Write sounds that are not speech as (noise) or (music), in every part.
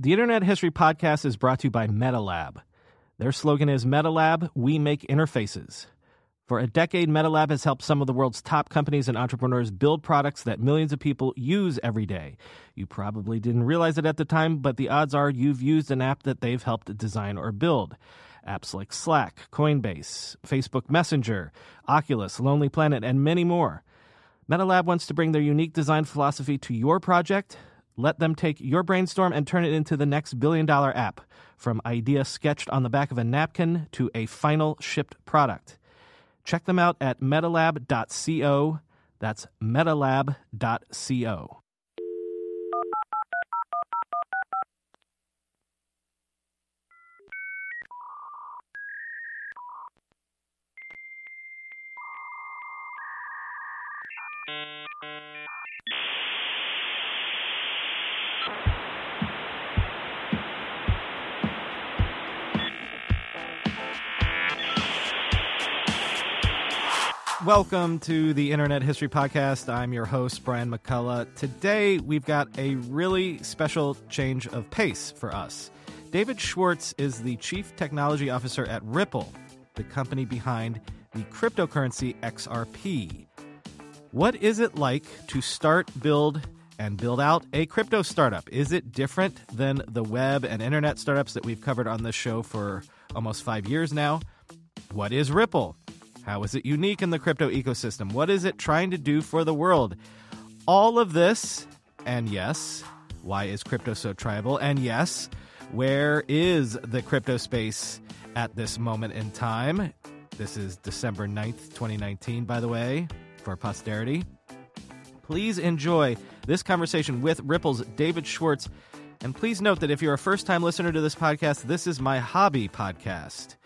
The Internet History Podcast is brought to you by MetaLab. Their slogan is MetaLab, we make interfaces. For a decade, MetaLab has helped some of the world's top companies and entrepreneurs build products that millions of people use every day. You probably didn't realize it at the time, but the odds are you've used an app that they've helped design or build. Apps like Slack, Coinbase, Facebook Messenger, Oculus, Lonely Planet, and many more. MetaLab wants to bring their unique design philosophy to your project let them take your brainstorm and turn it into the next billion dollar app, from idea sketched on the back of a napkin to a final shipped product. Check them out at metalab.co. That's metalab.co. Welcome to the Internet History Podcast. I'm your host, Brian McCullough. Today, we've got a really special change of pace for us. David Schwartz is the Chief Technology Officer at Ripple, the company behind the cryptocurrency XRP. What is it like to start, build, and build out a crypto startup? Is it different than the web and internet startups that we've covered on this show for almost five years now? What is Ripple? How is it unique in the crypto ecosystem? What is it trying to do for the world? All of this, and yes, why is crypto so tribal? And yes, where is the crypto space at this moment in time? This is December 9th, 2019, by the way, for posterity. Please enjoy this conversation with Ripple's David Schwartz. And please note that if you're a first time listener to this podcast, this is my hobby podcast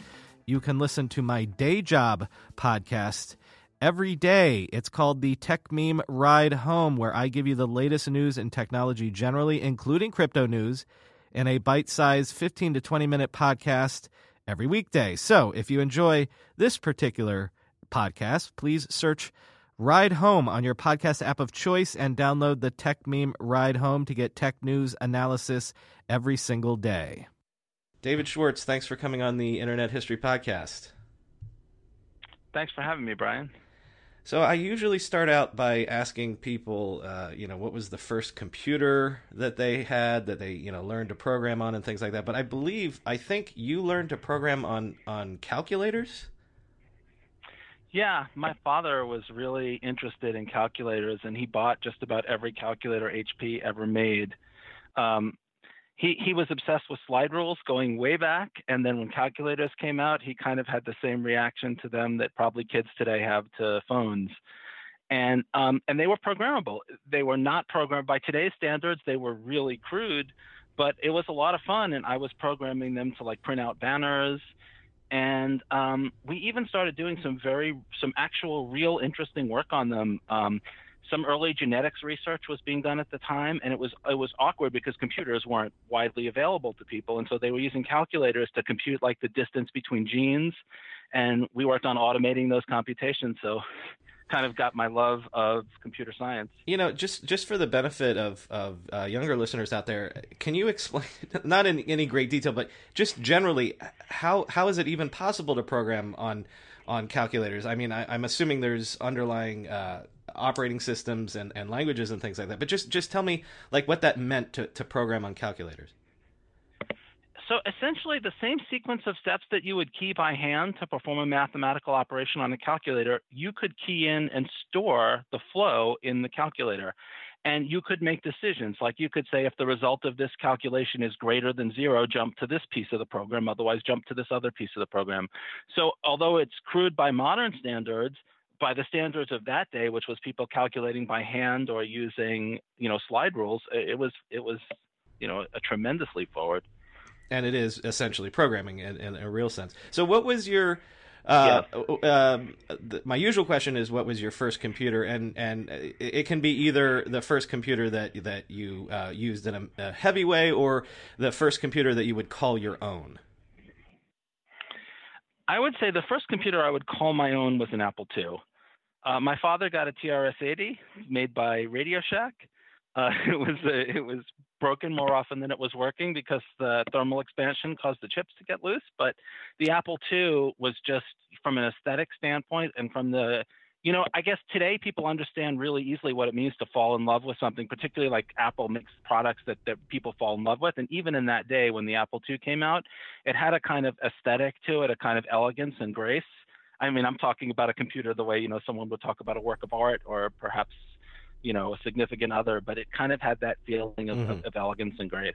you can listen to my day job podcast every day. It's called the Techmeme Ride Home, where I give you the latest news in technology generally, including crypto news, in a bite sized 15 to 20 minute podcast every weekday. So if you enjoy this particular podcast, please search Ride Home on your podcast app of choice and download the Techmeme Ride Home to get tech news analysis every single day. David Schwartz, thanks for coming on the Internet History Podcast. Thanks for having me, Brian. So I usually start out by asking people, uh, you know, what was the first computer that they had that they, you know, learned to program on and things like that. But I believe, I think you learned to program on on calculators. Yeah, my father was really interested in calculators, and he bought just about every calculator HP ever made. Um, he he was obsessed with slide rules going way back and then when calculators came out he kind of had the same reaction to them that probably kids today have to phones. And um, and they were programmable. They were not programmed. By today's standards they were really crude but it was a lot of fun and i was programming them to like print out banners. And um, we even started doing some very some actual real interesting work on them. Um, some early genetics research was being done at the time, and it was it was awkward because computers weren't widely available to people, and so they were using calculators to compute like the distance between genes, and we worked on automating those computations. So (laughs) kind of got my love of computer science. You know, just just for the benefit of of uh, younger listeners out there, can you explain, (laughs) not in any great detail, but just generally, how how is it even possible to program on on calculators? I mean, I, am assuming there's underlying uh, operating systems and, and languages and things like that. But just just tell me like what that meant to, to program on calculators. So essentially, the same sequence of steps that you would key by hand to perform a mathematical operation on a calculator, you could key in and store the flow in the calculator. And you could make decisions. Like you could say, if the result of this calculation is greater than zero, jump to this piece of the program. Otherwise, jump to this other piece of the program. So, although it's crude by modern standards, by the standards of that day, which was people calculating by hand or using, you know, slide rules, it was it was, you know, a tremendous leap forward. And it is essentially programming in, in a real sense. So, what was your uh, uh, my usual question is, what was your first computer? And and it can be either the first computer that that you uh, used in a, a, heavy way, or the first computer that you would call your own. I would say the first computer I would call my own was an Apple II. Uh, my father got a TRS-80 made by Radio Shack. Uh, (laughs) it was uh, it was broken more often than it was working because the thermal expansion caused the chips to get loose. But the Apple II was just from an aesthetic standpoint and from the you know, I guess today people understand really easily what it means to fall in love with something, particularly like Apple makes products that, that people fall in love with. And even in that day when the Apple II came out, it had a kind of aesthetic to it, a kind of elegance and grace. I mean, I'm talking about a computer the way, you know, someone would talk about a work of art or perhaps, you know, a significant other, but it kind of had that feeling of, mm-hmm. of, of elegance and grace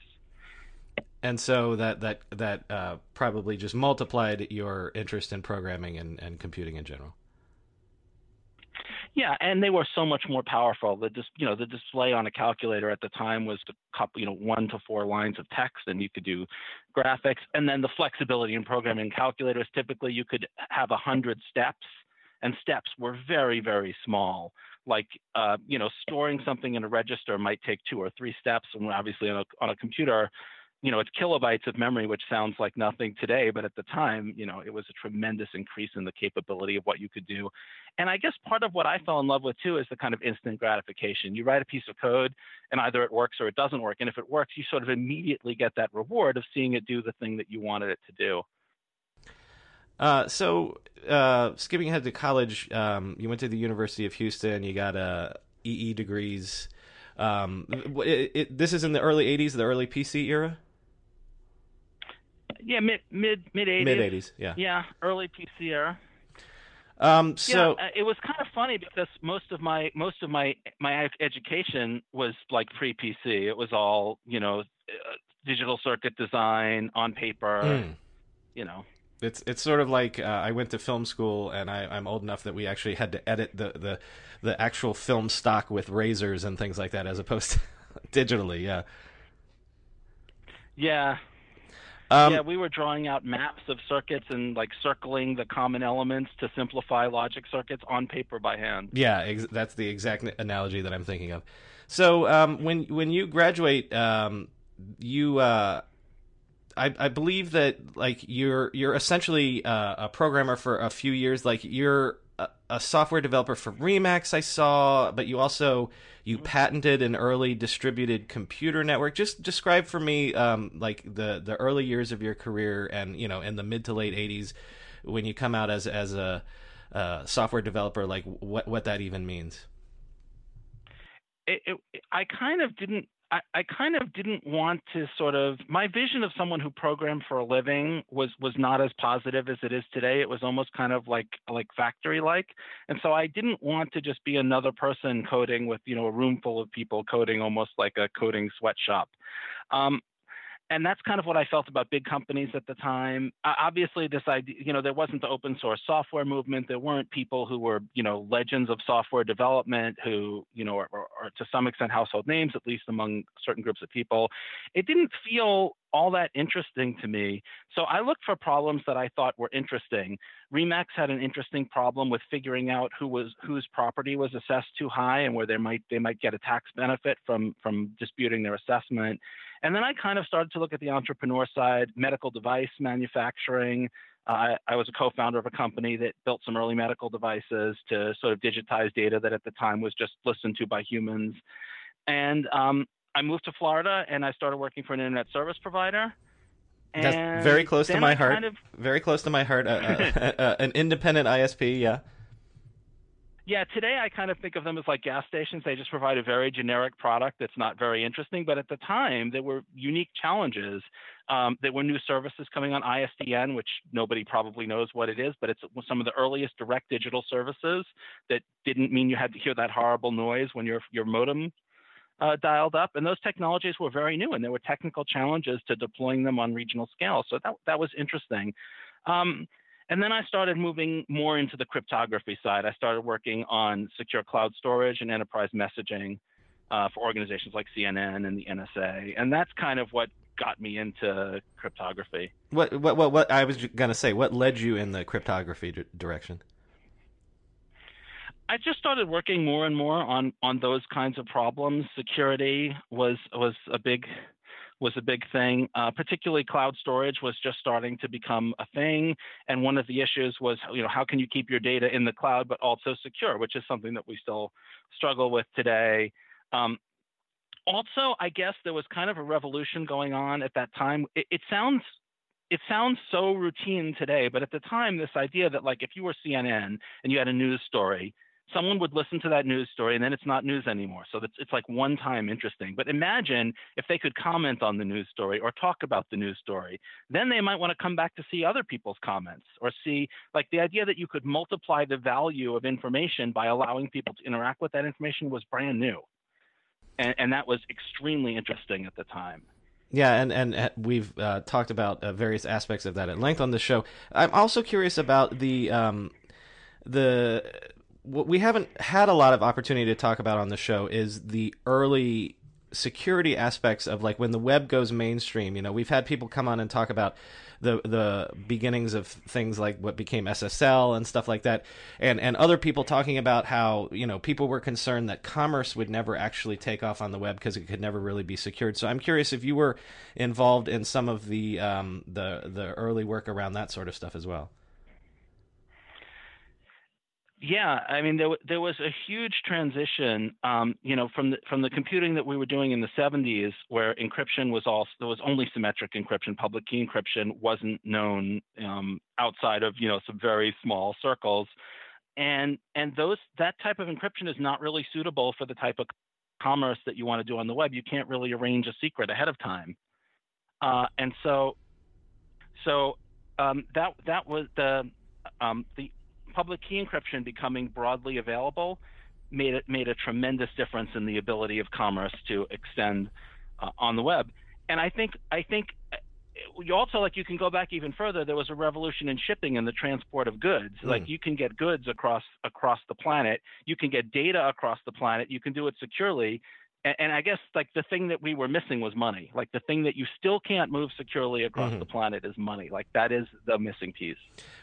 and so that that that uh, probably just multiplied your interest in programming and, and computing in general. Yeah, and they were so much more powerful. The dis, you know the display on a calculator at the time was a couple, you know, one to four lines of text, and you could do graphics. And then the flexibility in programming calculators. Typically, you could have a hundred steps, and steps were very very small. Like uh, you know, storing something in a register might take two or three steps, and obviously on a on a computer, you know, it's kilobytes of memory, which sounds like nothing today, but at the time, you know, it was a tremendous increase in the capability of what you could do. And I guess part of what I fell in love with too is the kind of instant gratification. You write a piece of code and either it works or it doesn't work. And if it works, you sort of immediately get that reward of seeing it do the thing that you wanted it to do. Uh, so, uh, skipping ahead to college, um, you went to the University of Houston. You got a EE degrees. Um, it, it, this is in the early '80s, the early PC era yeah, mid mid mid eighties. Mid eighties, yeah. Yeah, early PC era. Um, so yeah, uh, it was kind of funny because most of my most of my my education was like pre PC. It was all you know, uh, digital circuit design on paper. Mm. You know, it's it's sort of like uh, I went to film school and I, I'm old enough that we actually had to edit the, the the actual film stock with razors and things like that as opposed (laughs) to digitally. Yeah. Yeah, um, yeah, we were drawing out maps of circuits and like circling the common elements to simplify logic circuits on paper by hand. Yeah, ex- that's the exact analogy that I'm thinking of. So um, when when you graduate, um, you uh, I, I, believe that like you're you're essentially uh, a programmer for a few years. Like you're a, a software developer for Remax, I saw, but you also you patented an early distributed computer network. Just describe for me, um, like the the early years of your career, and you know, in the mid to late '80s, when you come out as as a uh, software developer, like what what that even means. It, it, I kind of didn't I, I kind of didn't want to sort of my vision of someone who programmed for a living was was not as positive as it is today. It was almost kind of like like factory like, and so I didn't want to just be another person coding with you know a room full of people coding almost like a coding sweatshop. Um, and that's kind of what I felt about big companies at the time. Uh, obviously, this idea, you know, there wasn't the open source software movement. There weren't people who were, you know, legends of software development who, you know, are, to some extent household names, at least among certain groups of people. It didn't feel all that interesting to me. So I looked for problems that I thought were interesting. Remax had an interesting problem with figuring out who was whose property was assessed too high and where they might they might get a tax benefit from from disputing their assessment. And then I kind of started to look at the entrepreneur side, medical device manufacturing. Uh, I was a co-founder of a company that built some early medical devices to sort of digitize data that at the time was just listened to by humans. And um, I moved to Florida and I started working for an internet service provider. That's very close to my heart. Kind of... Very close to my heart. Uh, uh, (laughs) uh, an independent ISP, yeah. Yeah, today I kind of think of them as like gas stations. They just provide a very generic product that's not very interesting. But at the time, there were unique challenges. Um, there were new services coming on ISDN, which nobody probably knows what it is, but it's some of the earliest direct digital services that didn't mean you had to hear that horrible noise when your your modem uh, dialed up, and those technologies were very new, and there were technical challenges to deploying them on regional scale. So that that was interesting. Um, and then I started moving more into the cryptography side. I started working on secure cloud storage and enterprise messaging uh, for organizations like CNN and the NSA, and that's kind of what got me into cryptography. What what what, what I was going to say? What led you in the cryptography d- direction? I just started working more and more on on those kinds of problems. Security was was a big was a big thing. Uh, particularly cloud storage was just starting to become a thing, and one of the issues was you know how can you keep your data in the cloud but also secure, which is something that we still struggle with today. Um, also, I guess there was kind of a revolution going on at that time. It, it sounds it sounds so routine today, but at the time, this idea that like if you were CNN and you had a news story, someone would listen to that news story and then it's not news anymore. So it's, it's like one time interesting. But imagine if they could comment on the news story or talk about the news story. Then they might want to come back to see other people's comments or see like the idea that you could multiply the value of information by allowing people to interact with that information was brand new. And, and that was extremely interesting at the time. Yeah, and and uh, we've uh, talked about uh, various aspects of that at length on the show. I'm also curious about the um, the what we haven't had a lot of opportunity to talk about on the show is the early security aspects of like when the web goes mainstream. You know, we've had people come on and talk about the the beginnings of things like what became SSL and stuff like that, and and other people talking about how you know people were concerned that commerce would never actually take off on the web because it could never really be secured. So I'm curious if you were involved in some of the um, the the early work around that sort of stuff as well. Yeah, I mean there there was a huge transition, um, you know, from the from the computing that we were doing in the 70s, where encryption was all there was only symmetric encryption, public key encryption wasn't known um, outside of you know some very small circles, and and those that type of encryption is not really suitable for the type of commerce that you want to do on the web. You can't really arrange a secret ahead of time, uh, and so so um, that that was the um, the public key encryption becoming broadly available made it made a tremendous difference in the ability of commerce to extend uh, on the web. And I think I think uh, you also like you can go back even further. There was a revolution in shipping and the transport of goods. Mm. Like you can get goods across across the planet. You can get data across the planet. You can do it securely and, and, I guess like the thing that we were missing was money. Like the thing that you still can't move securely across mm-hmm. the planet is money. Like that is the missing piece.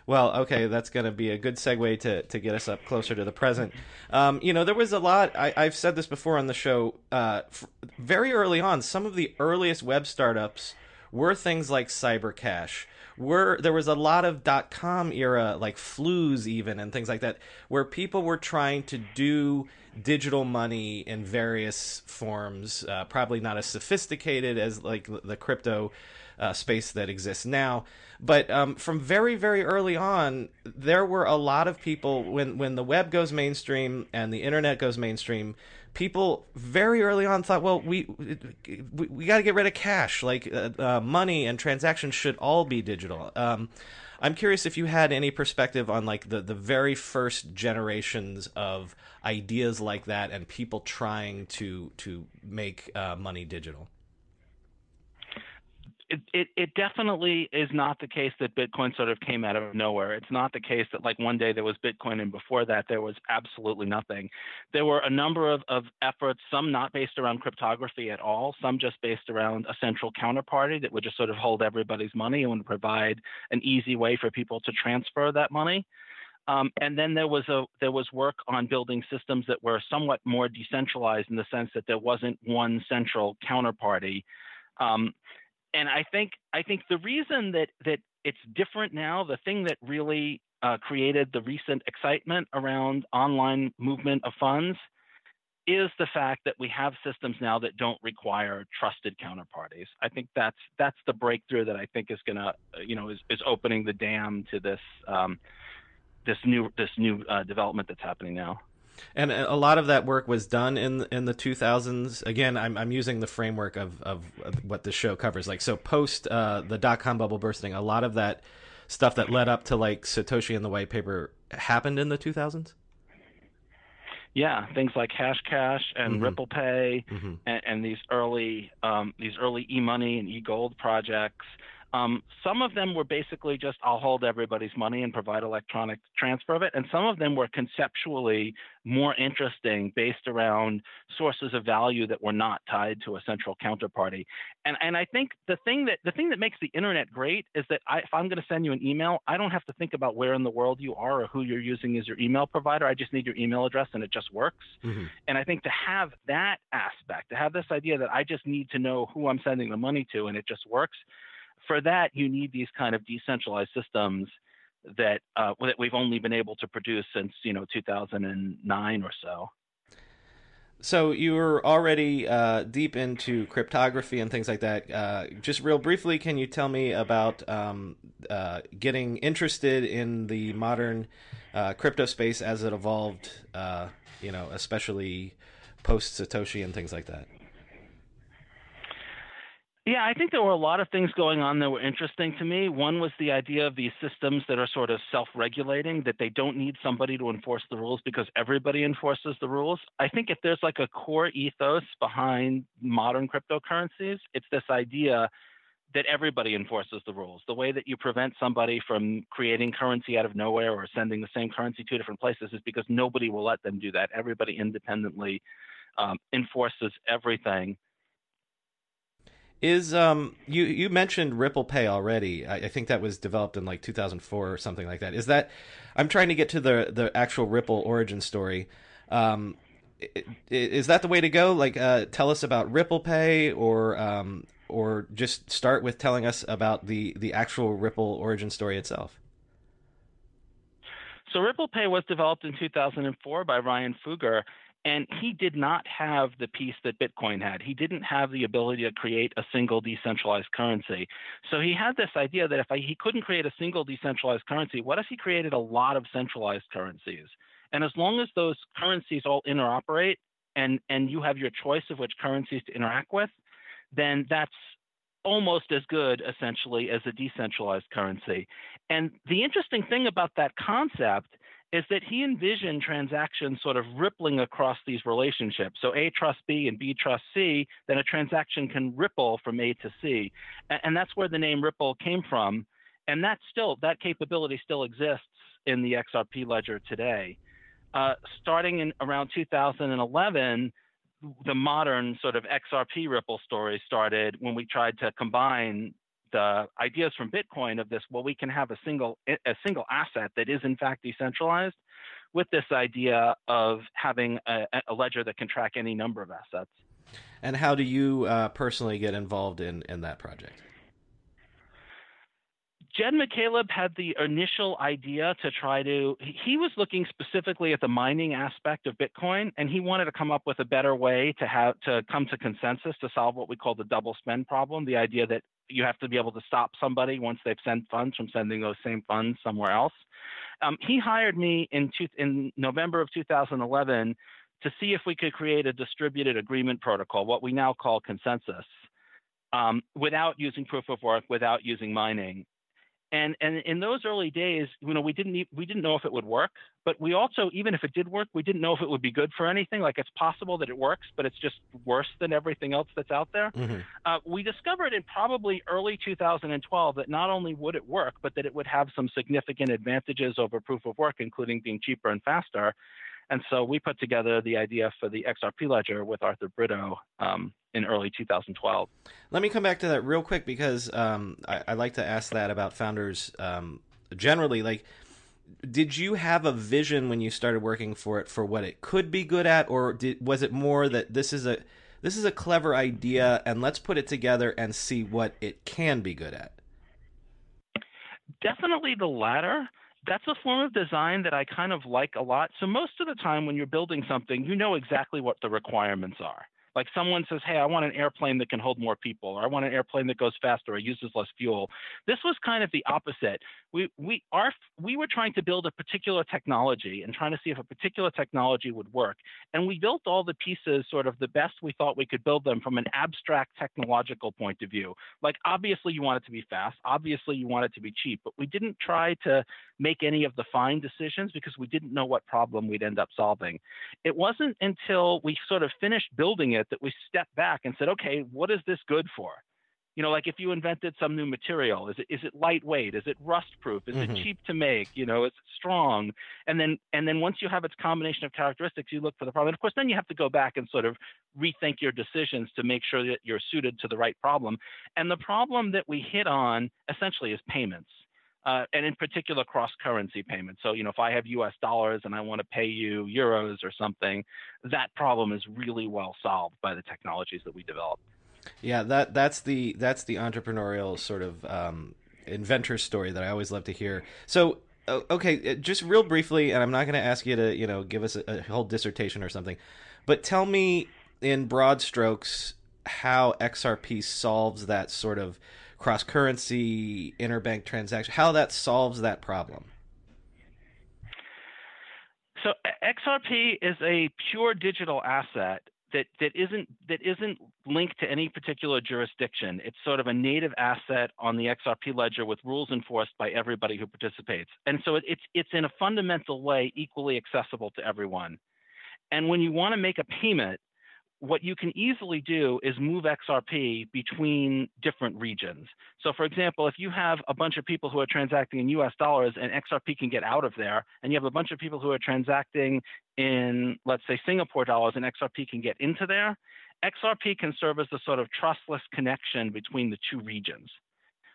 Well, okay, that's going to be a good segue to, to get us up closer to the present. Um, you know, there was a lot. I, have said this before on the show. Uh, f- very early on, some of the earliest web startups were things like Cybercash were there was a lot of dot com era like flus even and things like that where people were trying to do digital money in various forms, uh, probably not as sophisticated as like the crypto uh, space that exists now. But um, from very, very early on, there were a lot of people when when the web goes mainstream and the internet goes mainstream. People very early on thought, well, we we, we got to get rid of cash. Like uh, uh, money and transactions should all be digital. Um, I'm curious if you had any perspective on like the the very first generations of ideas like that and people trying to to make uh, money digital. It, it, it, definitely is not the case that Bitcoin sort of came out of nowhere. It's not the case that like one day there was Bitcoin and before that there was absolutely nothing. There were a number of, of efforts, some not based around cryptography at all, some just based around a central counterparty that would just sort of hold everybody's money and would provide an easy way for people to transfer that money. Um, and then there was a there was work on building systems that were somewhat more decentralized in the sense that there wasn't one central counterparty. Um, and I think I think the reason that that it's different now, the thing that really uh, created the recent excitement around online movement of funds is the fact that we have systems now that don't require trusted counterparties. I think that's that's the breakthrough that I think is going to you know is, is opening the dam to this um, this new this new uh, development that's happening now. And a lot of that work was done in in the 2000s. Again, I'm I'm using the framework of of, what the show covers. Like so, post uh, the dot com bubble bursting, a lot of that stuff that led up to like Satoshi and the white paper happened in the 2000s. Yeah, things like Hashcash and mm-hmm. Ripple Pay mm-hmm. and, and, these early um, these early e-money and e-gold projects um, some of them were basically just I'll hold everybody's money and provide electronic transfer of it, and some of them were conceptually more interesting, based around sources of value that were not tied to a central counterparty. And and I think the thing that the thing that makes the internet great is that I, if I'm going to send you an email, I don't have to think about where in the world you are or who you're using as your email provider. I just need your email address and it just works. Mm-hmm. And I think to have that aspect, to have this idea that I just need to know who I'm sending the money to and it just works for that, you need these kind of decentralized systems that uh, that we've only been able to produce since you know 2009 or so. so you were already uh, deep into cryptography and things like that. Uh, just real briefly, can you tell me about um, uh, getting interested in the modern uh, crypto space as it evolved? Uh, you know, especially post Satoshi and things like that. Yeah, I think there were a lot of things going on that were interesting to me. One was the idea of these systems that are sort of self regulating, that they don't need somebody to enforce the rules because everybody enforces the rules. I think if there's like a core ethos behind modern cryptocurrencies, it's this idea that everybody enforces the rules. The way that you prevent somebody from creating currency out of nowhere or sending the same currency to different places is because nobody will let them do that. Everybody independently um, enforces everything is um you you mentioned Ripple Pay already? I, I, think that was developed in like 2004 or something like that. Is that I'm trying to get to the the actual Ripple origin story. Um, is that the way to go? Like, uh, tell us about Ripple Pay, or um, or just start with telling us about the the actual Ripple origin story itself. So Ripple Pay was developed in 2004 by Ryan Fugger, and he did not have the piece that Bitcoin had. He didn't have the ability to create a single decentralized currency. So he had this idea that if I, he couldn't create a single decentralized currency, what if he created a lot of centralized currencies? And as long as those currencies all interoperate and, and you have your choice of which currencies to interact with, then that's almost as good essentially as a decentralized currency. And the interesting thing about that concept is that he envisioned transactions sort of rippling across these relationships. So A trust B and B trust C, then a transaction can ripple from A to C. And that's where the name Ripple came from. And that still, that capability still exists in the XRP ledger today. Uh, starting in around 2011, the modern sort of XRP Ripple story started when we tried to combine the ideas from Bitcoin of this, well, we can have a single a single asset that is in fact decentralized, with this idea of having a, a ledger that can track any number of assets. And how do you uh, personally get involved in in that project? Jed McCaleb had the initial idea to try to, he was looking specifically at the mining aspect of Bitcoin, and he wanted to come up with a better way to have to come to consensus to solve what we call the double spend problem. The idea that you have to be able to stop somebody once they've sent funds from sending those same funds somewhere else. Um, he hired me in, two, in November of 2011 to see if we could create a distributed agreement protocol, what we now call consensus, um, without using proof of work, without using mining. And and in those early days, you know, we didn't we didn't know if it would work, but we also even if it did work, we didn't know if it would be good for anything. Like it's possible that it works, but it's just worse than everything else that's out there. Mm-hmm. Uh, we discovered in probably early 2012 that not only would it work, but that it would have some significant advantages over proof of work, including being cheaper and faster. And so we put together the idea for the XRP ledger with Arthur Britto um, in early 2012. Let me come back to that real quick because um, I, I, like to ask that about founders um, generally. Like, did you have a vision when you started working for it for what it could be good at, or did, was it more that this is a this is a clever idea and let's put it together and see what it can be good at? Definitely the latter that's a form of design that I kind of like a lot. So most of the time when you're building something, you know exactly what the requirements are. Like someone says, hey, I want an airplane that can hold more people, or I want an airplane that goes faster or uses less fuel. This was kind of the opposite. We we are we were trying to build a particular technology and trying to see if a particular technology would work. And we built all the pieces sort of the best we thought we could build them from an abstract technological point of view. Like obviously you want it to be fast, obviously you want it to be cheap, but we didn't try to make any of the fine decisions because we didn't know what problem we'd end up solving. It wasn't until we sort of finished building it that we stepped back and said, okay, what is this good for? You know, like if you invented some new material, is it is it lightweight? Is it rust proof? Is mm-hmm. it cheap to make? You know, is it strong? And then and then once you have its combination of characteristics, you look for the problem. And of course, then you have to go back and sort of rethink your decisions to make sure that you're suited to the right problem. And the problem that we hit on essentially is payments uh, and in particular cross currency payments. So, you know, if I have US dollars and I want to pay you euros or something, that problem is really well solved by the technologies that we develop. Yeah, that that's the that's the entrepreneurial sort of um, inventor story that I always love to hear. So, okay, uh, just real briefly, and I'm not going to ask you to you know give us a, a whole dissertation or something. But tell me in broad strokes how XRP solves that sort of cross currency interbank transaction, how that solves that problem. So XRP is a pure digital asset that, that isn't that isn't linked to any particular jurisdiction. It's sort of a native asset on the XRP ledger with rules enforced by everybody who participates. And so it's it's in a fundamental way equally accessible to everyone. And when you want to make a payment, what you can easily do is move XRP between different regions. So, for example, if you have a bunch of people who are transacting in US dollars and XRP can get out of there, and you have a bunch of people who are transacting in, let's say, Singapore dollars and XRP can get into there, XRP can serve as a sort of trustless connection between the two regions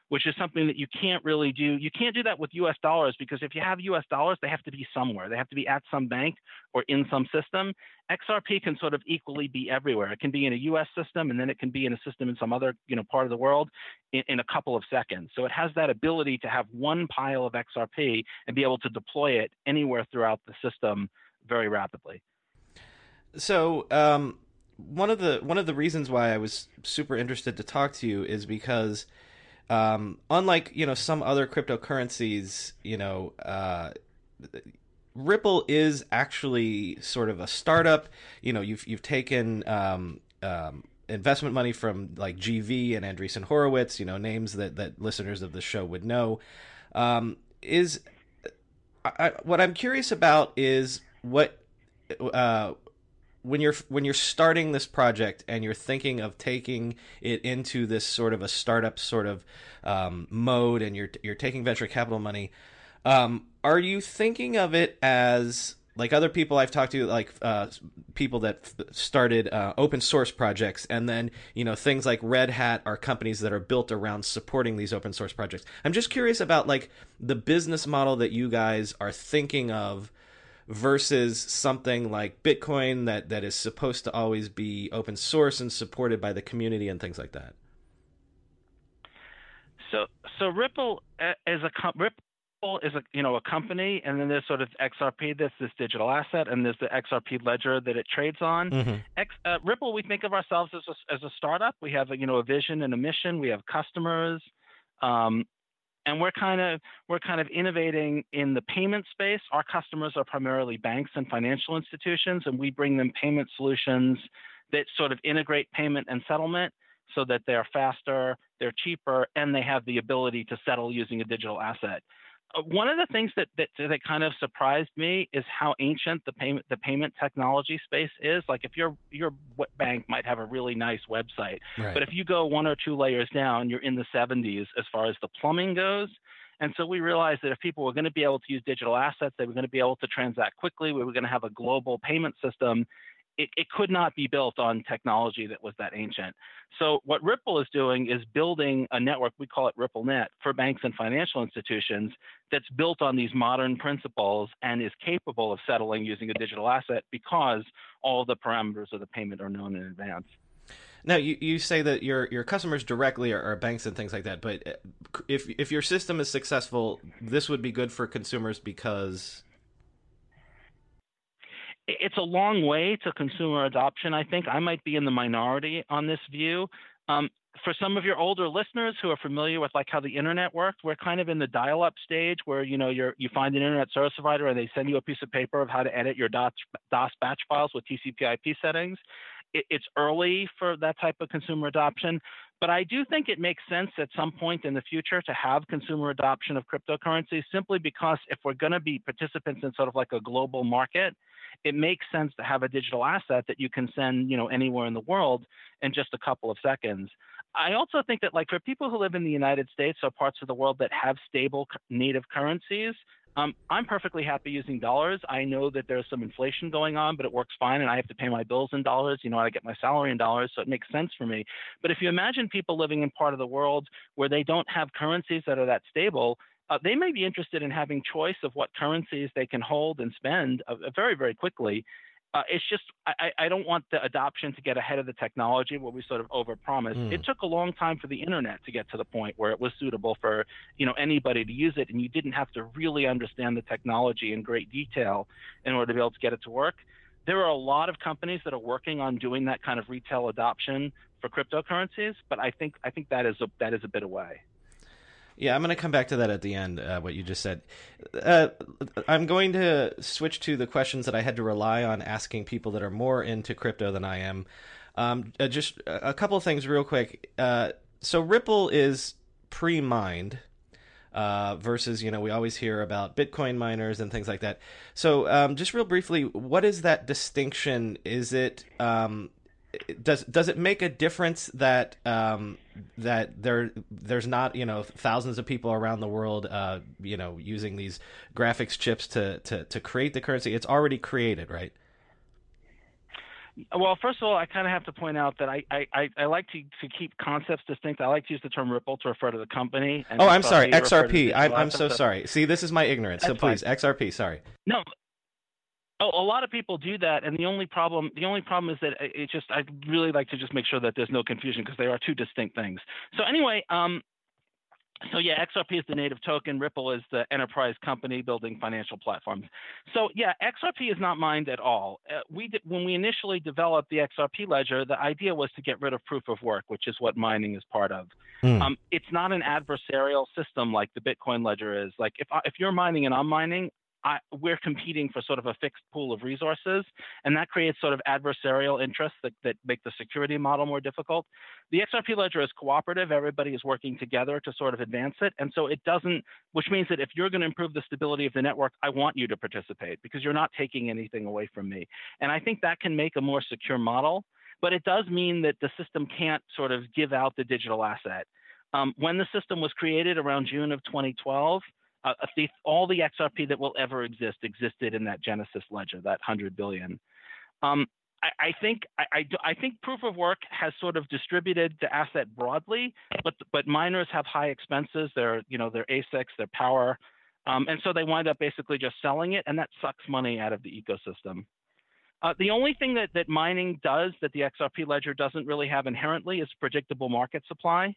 which is something that you can't really do. You can't do that with US dollars because if you have US dollars, they have to be somewhere. They have to be at some bank or in some system. XRP can sort of equally be everywhere. It can be in a US system and then it can be in a system in some other you know, part of the world in, in a couple of seconds. So it has that ability to have one pile of XRP and be able to deploy it anywhere throughout the system very rapidly. So, um, one of the one of the reasons why I was super interested to talk to you is because um, unlike you know some other cryptocurrencies, you know, uh, Ripple is actually sort of a startup. You know, you've you've taken um, um, investment money from like GV and Andreessen Horowitz. You know, names that that listeners of the show would know. Um, is I, what I'm curious about is what uh, when you're when you're starting this project and you're thinking of taking it into this sort of a startup sort of um, mode and you're you're taking venture capital money um, are you thinking of it as like other people I've talked to, like uh, people that f- started uh, open source projects, and then you know things like Red Hat are companies that are built around supporting these open source projects. I'm just curious about like the business model that you guys are thinking of versus something like Bitcoin that that is supposed to always be open source and supported by the community and things like that. So so Ripple is a Ripple is a you know a company, and then there's sort of XRP, this this digital asset, and there's the XRP ledger that it trades on. Mm-hmm. X, uh, Ripple, we think of ourselves as a, as a startup. We have a, you know a vision and a mission. We have customers. Um, and we're kind of we're kind of innovating in the payment space. Our customers are primarily banks and financial institutions, and we bring them payment solutions that sort of integrate payment and settlement so that they're faster, they're cheaper, and they have the ability to settle using a digital asset. Uh, one of the things that, that that kind of surprised me is how ancient the payment the payment technology space is. Like if your your bank might have a really nice website, right. but if you go one or two layers down, you're in the 70s as far as the plumbing goes. And so we realized that if people were going to be able to use digital assets, they were going to be able to transact quickly. We were going to have a global payment system it, it could not be built on technology that was that ancient. So what Ripple is doing is building a network, we call it RippleNet, for banks and financial institutions that's built on these modern principles and is capable of settling using a digital asset because all the parameters of the payment are known in advance. Now you, you say that your your customers directly are, are, banks and things like that, but uh, if if your system is successful, this would be good for consumers because it's a long way to consumer adoption. I think I might be in the minority on this view. Um, for some of your older listeners who are familiar with like how the internet worked, we're kind of in the dial-up stage where you know you you find an internet service provider and they send you a piece of paper of how to edit your DOS, DOS batch files with TCP/IP settings. It, it's early for that type of consumer adoption, but I do think it makes sense at some point in the future to have consumer adoption of cryptocurrencies simply because if we're going to be participants in sort of like a global market, it makes sense to have a digital asset that you can send, you know, anywhere in the world in just a couple of seconds. I also think that like for people who live in the United States or parts of the world that have stable native currencies, um, I'm perfectly happy using dollars. I know that there's some inflation going on, but it works fine, and I have to pay my bills in dollars. You know, I get my salary in dollars, so it makes sense for me. But if you imagine people living in part of the world where they don't have currencies that are that stable, uh, they may be interested in having choice of what currencies they can hold and spend uh, very, very quickly. Uh, it's just I, I, don't want the adoption to get ahead of the technology where we sort of overpromise. Mm. It took a long time for the internet to get to the point where it was suitable for you know anybody to use it, and you didn't have to really understand the technology in great detail in order to be able to get it to work there are a lot of companies that are working on doing that kind of retail adoption for cryptocurrencies, but I think I think that is a that is a bit away. Yeah, I'm going to come back to that at the end. Uh, what you just said. Uh, I'm going to switch to the questions that I had to rely on asking people that are more into crypto than I am. Um, uh, just a couple of things, real quick. Uh, so Ripple is pre-mined. Uh, versus, you know, we always hear about Bitcoin miners and things like that. So, um, just real briefly, what is that distinction? Is it um, does does it make a difference that um, that there there's not you know thousands of people around the world uh, you know using these graphics chips to, to to create the currency? It's already created, right? Well, first of all, I kind of have to point out that I, I, I like to, to keep concepts distinct. I like to use the term Ripple to refer to the company. oh, I'm sorry, XRP. I'm, I'm so sorry. See, this is my ignorance. That's so please, fine. XRP. Sorry. No, Oh, a lot of people do that, and the only problem the only problem is that it just I really like to just make sure that there's no confusion because they are two distinct things. So anyway, um, so yeah, XRP is the native token. Ripple is the enterprise company building financial platforms. So yeah, XRP is not mined at all. Uh, we did, when we initially developed the XRP ledger, the idea was to get rid of proof of work, which is what mining is part of. Mm. Um, it's not an adversarial system like the Bitcoin ledger is. Like if if you're mining and I'm mining, I, we're competing for sort of a fixed pool of resources, and that creates sort of adversarial interests that, that make the security model more difficult. The XRP ledger is cooperative; everybody is working together to sort of advance it, and so it doesn't. Which means that if you're going to improve the stability of the network, I want you to participate because you're not taking anything away from me, and I think that can make a more secure model. But it does mean that the system can't sort of give out the digital asset. Um, when the system was created around June of 2012, uh, the, all the XRP that will ever exist existed in that Genesis ledger, that 100 billion. Um, I, I, think I, I, I, think proof of work has sort of distributed the asset broadly, but but miners have high expenses. Their you know their ASICs, their power, um, and so they wind up basically just selling it, and that sucks money out of the ecosystem. Uh, the only thing that, that mining does that the XRP ledger doesn't really have inherently is predictable market supply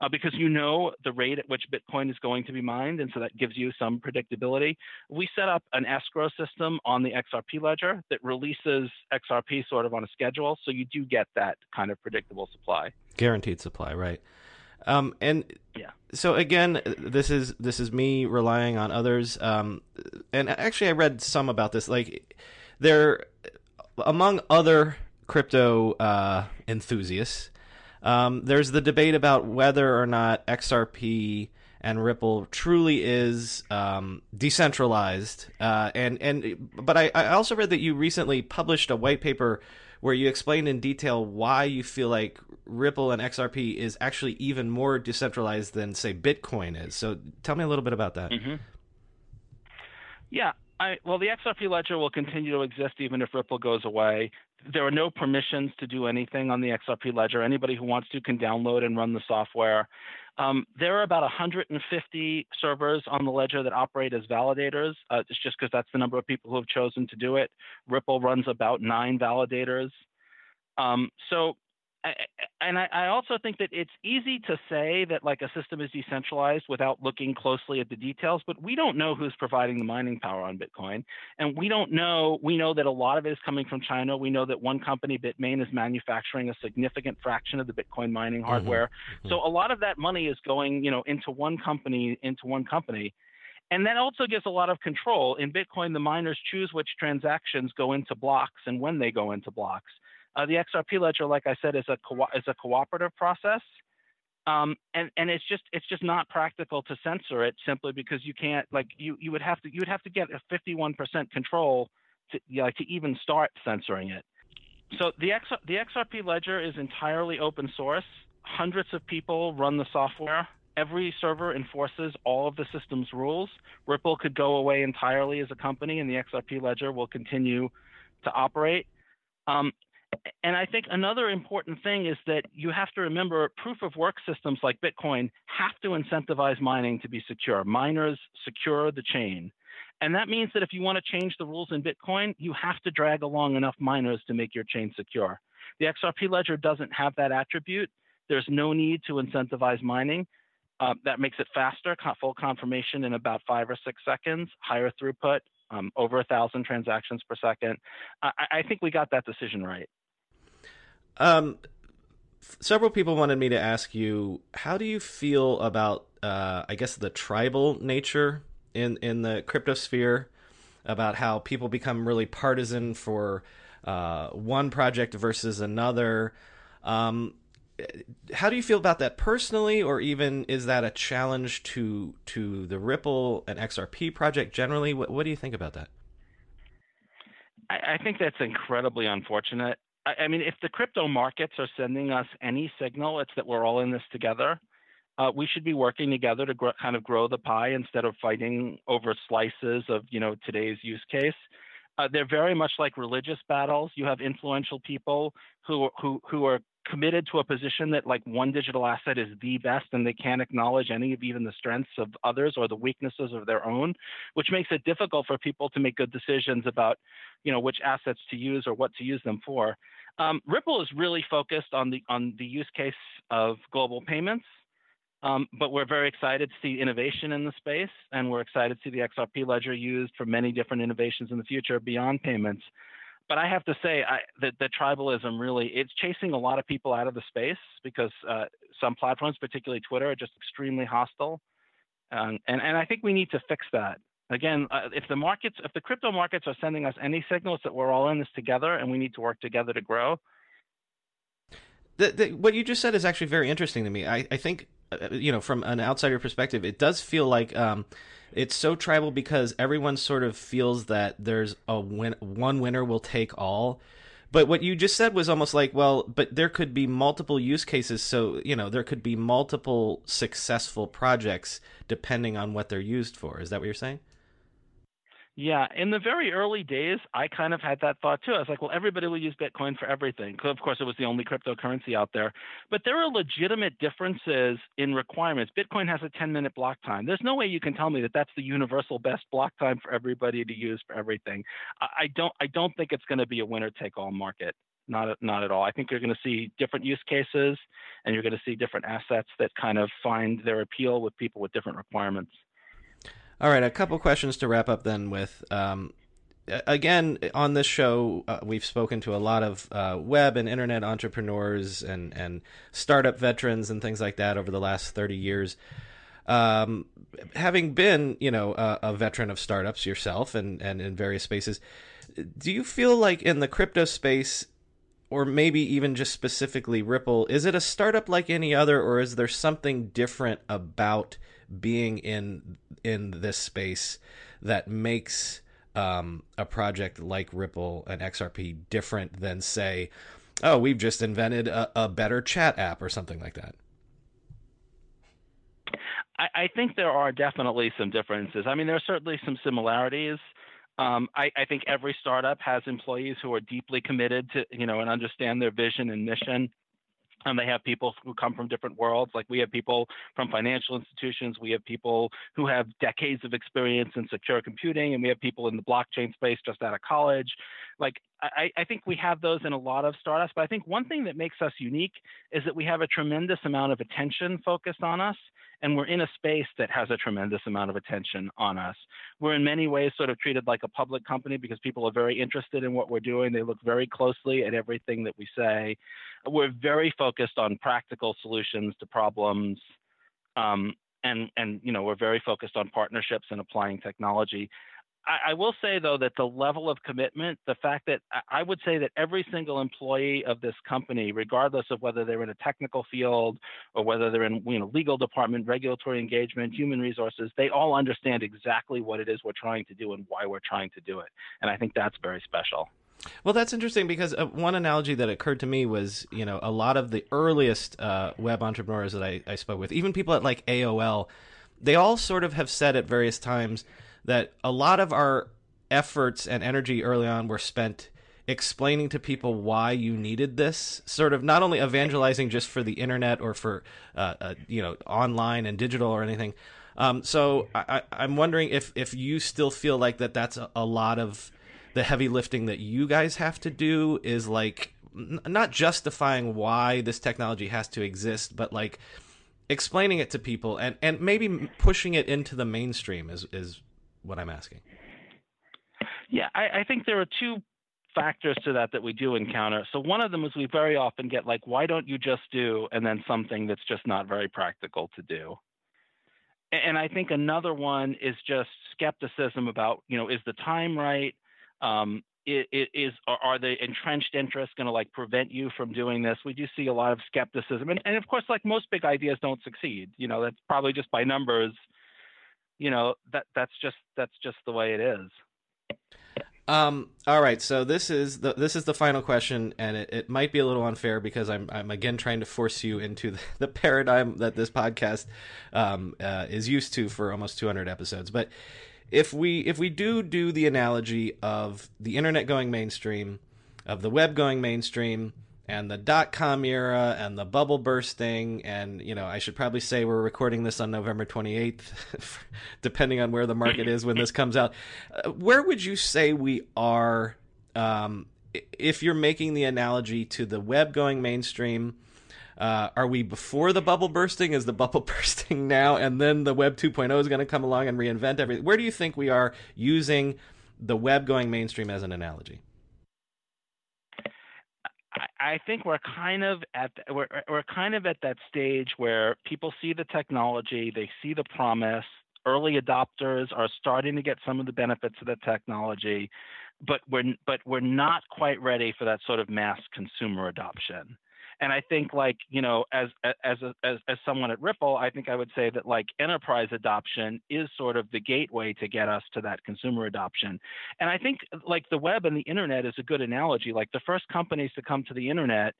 uh, because you know the rate at which Bitcoin is going to be mined, and so that gives you some predictability. We set up an escrow system on the XRP ledger that releases XRP sort of on a schedule, so you do get that kind of predictable supply. Guaranteed supply, right? Um, and yeah. So again, this is this is me relying on others. Um, and actually, I read some about this. Like, there, among other crypto uh, enthusiasts, um, there's the debate about whether or not XRP and Ripple truly is um, decentralized. Uh, and and but I, I also read that you recently published a white paper where you explained in detail why you feel like Ripple and XRP is actually even more decentralized than say Bitcoin is. So tell me a little bit about that. Mm-hmm. Yeah, I, well, the XRP ledger will continue to exist even if Ripple goes away there are no permissions to do anything on the XRP ledger. Anybody who wants to can download and run the software. Um, there are about 150 servers on the ledger that operate as validators. Uh, it's just because that's the number of people who have chosen to do it. Ripple runs about nine validators. Um, so and I, I, also think that it's easy to say that like a system is decentralized without looking closely at the details, but we don't know who's providing the mining power on Bitcoin. And we don't know, we know that a lot of it is coming from China. We know that one company, Bitmain, is manufacturing a significant fraction of the Bitcoin mining mm-hmm. hardware. Mm-hmm. So a lot of that money is going, you know, into one company, into one company. And that also gives a lot of control. In Bitcoin, the miners choose which transactions go into blocks and when they go into blocks. Uh, the XRP ledger, like I said, is a co- is a cooperative process, um, and and it's just it's just not practical to censor it simply because you can't like you you would have to you would have to get a 51% control to you know, like to even start censoring it. So the X, the XRP ledger is entirely open source. Hundreds of people run the software. Every server enforces all of the system's rules. Ripple could go away entirely as a company, and the XRP ledger will continue to operate. Um, and I think another important thing is that you have to remember proof of work systems like Bitcoin have to incentivize mining to be secure. Miners secure the chain. And that means that if you want to change the rules in Bitcoin, you have to drag along enough miners to make your chain secure. The XRP ledger doesn't have that attribute. There's no need to incentivize mining. Uh, that makes it faster, full confirmation in about five or six seconds, higher throughput, um, over a thousand transactions per second. I, I, think we got that decision right. Um, several people wanted me to ask you, how do you feel about, uh, I guess, the tribal nature in in the cryptosphere? About how people become really partisan for uh, one project versus another. Um, how do you feel about that personally, or even is that a challenge to to the Ripple and XRP project generally? What, what do you think about that? I, I think that's incredibly unfortunate. I, I, mean, if the crypto markets are sending us any signal, it's that we're all in this together. Uh, we should be working together to kind of grow the pie instead of fighting over slices of you know today's use case. Uh, they're very much like religious battles. You have influential people who who who are committed to a position that like one digital asset is the best and they can't acknowledge any of even the strengths of others or the weaknesses of their own which makes it difficult for people to make good decisions about you know which assets to use or what to use them for um, ripple is really focused on the on the use case of global payments um, but we're very excited to see innovation in the space, and we're excited to see the XRP ledger used for many different innovations in the future beyond payments. But I have to say that the tribalism really it's chasing a lot of people out of the space because uh, some platforms, particularly Twitter, are just extremely hostile, um, and and I think we need to fix that. Again, uh, if the markets, if the crypto markets are sending us any signals that we're all in this together and we need to work together to grow, the, the, what you just said is actually very interesting to me. I, I think you know, from an outsider perspective, it does feel like um, it's so tribal because everyone sort of feels that there's a win- one winner will take all. But what you just said was almost like, well, but there could be multiple use cases, so you know there could be multiple successful projects depending on what they're used for. Is that what you're saying? Yeah, in the very early days, I kind of had that thought too. I was like, well, everybody will use Bitcoin for everything. Of course, it was the only cryptocurrency out there. But there are legitimate differences in requirements. Bitcoin has a 10 minute block time. There's no way you can tell me that that's the universal best block time for everybody to use for everything. I don't, I don't think it's going to be a winner take all market. Not, not at all. I think you're going to see different use cases and you're going to see different assets that kind of find their appeal with people with different requirements. All right, a couple questions to wrap up then with. Um, again, on this show, uh, we've spoken to a lot of uh, web and internet entrepreneurs and, and startup veterans and things like that over the last 30 years. Um, having been, you know, a, a, veteran of startups yourself and, and in various spaces, do you feel like in the crypto space, or maybe even just specifically Ripple, is it a startup like any other, or is there something different about being in in this space that makes um, a project like Ripple and XRP different than say, oh, we've just invented a, a better chat app or something like that? I, I, think there are definitely some differences. I mean, there are certainly some similarities. Um, I, I, think every startup has employees who are deeply committed to, you know, and understand their vision and mission and they have people who come from different worlds. Like we have people from financial institutions, we have people who have decades of experience in secure computing, and we have people in the blockchain space just out of college. Like I, I, think we have those in a lot of startups, but I think one thing that makes us unique is that we have a tremendous amount of attention focused on us, and we're in a space that has a tremendous amount of attention on us. We're in many ways sort of treated like a public company because people are very interested in what we're doing. They look very closely at everything that we say. We're very focused on practical solutions to problems. Um, and, and you know we're very focused on partnerships and applying technology. I, I, will say though that the level of commitment, the fact that I would say that every single employee of this company, regardless of whether they're in a technical field or whether they're in you know legal department, regulatory engagement, human resources, they all understand exactly what it is we're trying to do and why we're trying to do it. And I think that's very special. Well, that's interesting because uh, one analogy that occurred to me was, you know, a lot of the earliest uh, web entrepreneurs that I, I spoke with, even people at like AOL, they all sort of have said at various times that a lot of our efforts and energy early on were spent explaining to people why you needed this sort of not only evangelizing just for the internet or for uh, uh, you know online and digital or anything. Um, so I, am wondering if if you still feel like that that's a, a, lot of the heavy lifting that you guys have to do is like n- not justifying why this technology has to exist but like explaining it to people and and maybe pushing it into the mainstream is is what I'm asking. Yeah, I, I think there are two factors to that that we do encounter. So one of them is we very often get like, why don't you just do, and then something that's just not very practical to do. And I think another one is just skepticism about, you know, is the time right? Um, is are the entrenched interests going to like prevent you from doing this? We do see a lot of skepticism, and, and of course, like most big ideas, don't succeed. You know, that's probably just by numbers. You know, that that's just that's just the way it is. Um, all right, so this is the this is the final question, and it, it might be a little unfair because I'm I'm again trying to force you into (laughs) the, the paradigm that this podcast um, uh, is used to for almost 200 episodes. But if we if we do do the analogy of the internet going mainstream, of the web going mainstream, and the dot com era and the bubble bursting and you know i should probably say we're recording this on november 28th (laughs) depending on where the market is when this comes out. Uh, where would you say we are um, if you're making the analogy to the web going mainstream uh, are we before the bubble bursting? Is the bubble (laughs) bursting now? And then the web 2.0 is going to come along and reinvent everything where do you think we are using the web going mainstream as an analogy I think we're kind of at we're we're kind of at that stage where people see the technology, they see the promise. Early adopters are starting to get some of the benefits of the technology, but we're but we're not quite ready for that sort of mass consumer adoption. And I think like, you know, as as as as someone at Ripple, I think I would say that like enterprise adoption is sort of the gateway to get us to that consumer adoption. And I think like the web and the internet is a good analogy. Like the first companies to come to the internet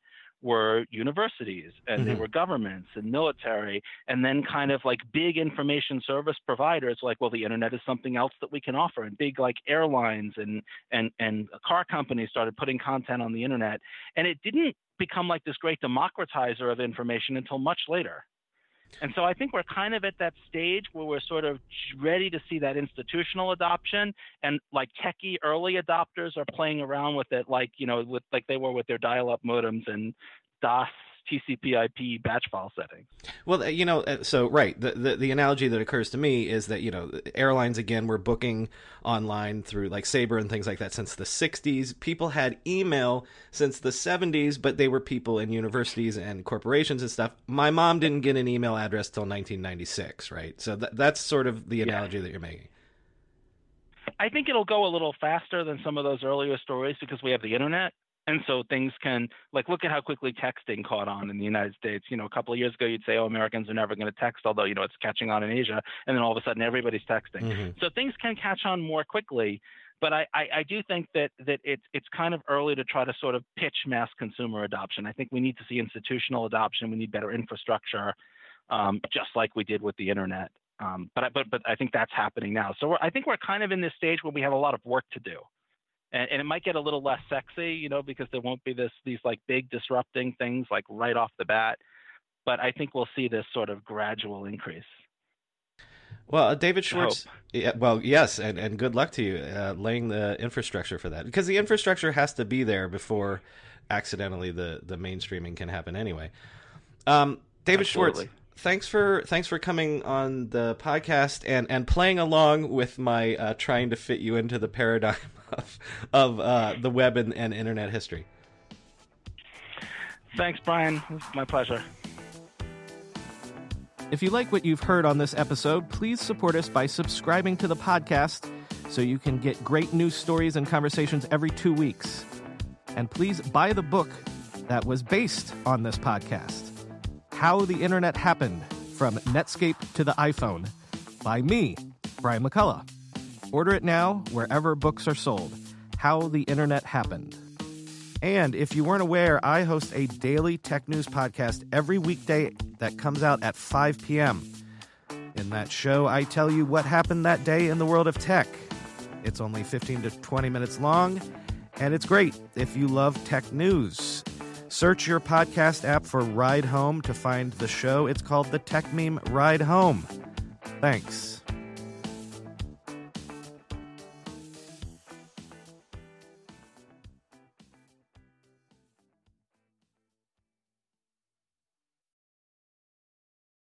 were universities and mm-hmm. they were governments and military and then kind of like big information service providers like well the internet is something else that we can offer and big like airlines and and and car companies started putting content on the internet and it didn't become like this great democratizer of information until much later. And so I think we're kind of at that stage where we're sort of ready to see that institutional adoption. And like techie early adopters are playing around with it like, you know, with like they were with their dial-up modems and DOS TCP/IP batch file settings. Well, you know, uh, so right, the, the, the analogy that occurs to me is that you know airlines again were booking online through like Sabre and things like that since the '60s. People had email since the '70s, but they were people in universities and corporations and stuff. My mom didn't get an email address till 1996, right? So th- that's sort of the analogy yeah. that you're making. I think it'll go a little faster than some of those earlier stories because we have the internet and so things can like look at how quickly texting caught on in the United States. You know, a couple of years ago, you'd say, "Oh, Americans are never going to text," although you know it's catching on in Asia, and then all of a sudden everybody's texting. Mm-hmm. So things can catch on more quickly. But I, I, I do think that that it's it's kind of early to try to sort of pitch mass consumer adoption. I think we need to see institutional adoption. We need better infrastructure, um, just like we did with the internet. Um, but but but I think that's happening now. So I think we're kind of in this stage where we have a lot of work to do and, and it might get a little less sexy, you know, because there won't be this these like big disrupting things like right off the bat. But I think we'll see this sort of gradual increase. Well, uh, David Schwartz. Yeah, well, yes, and, and good luck to you uh, laying the infrastructure for that because the infrastructure has to be there before accidentally the the mainstreaming can happen anyway. Um, David Absolutely. Schwartz, thanks for thanks for coming on the podcast and and playing along with my uh, trying to fit you into the paradigm (laughs) of, of uh, the web and, and internet history. Thanks, Brian. my pleasure. If you like what you've heard on this episode, please support us by subscribing to the podcast so you can get great news stories and conversations every two weeks. And please buy the book that was based on this podcast How the Internet Happened From Netscape to the iPhone by me, Brian McCullough. Order it now wherever books are sold. How the Internet Happened. And if you weren't aware, I host a daily tech news podcast every weekday that comes out at 5 p.m. In that show, I tell you what happened that day in the world of tech. It's only 15 to 20 minutes long, and it's great if you love tech news. Search your podcast app for Ride Home to find the show. It's called the Techmeme Ride Home. Thanks.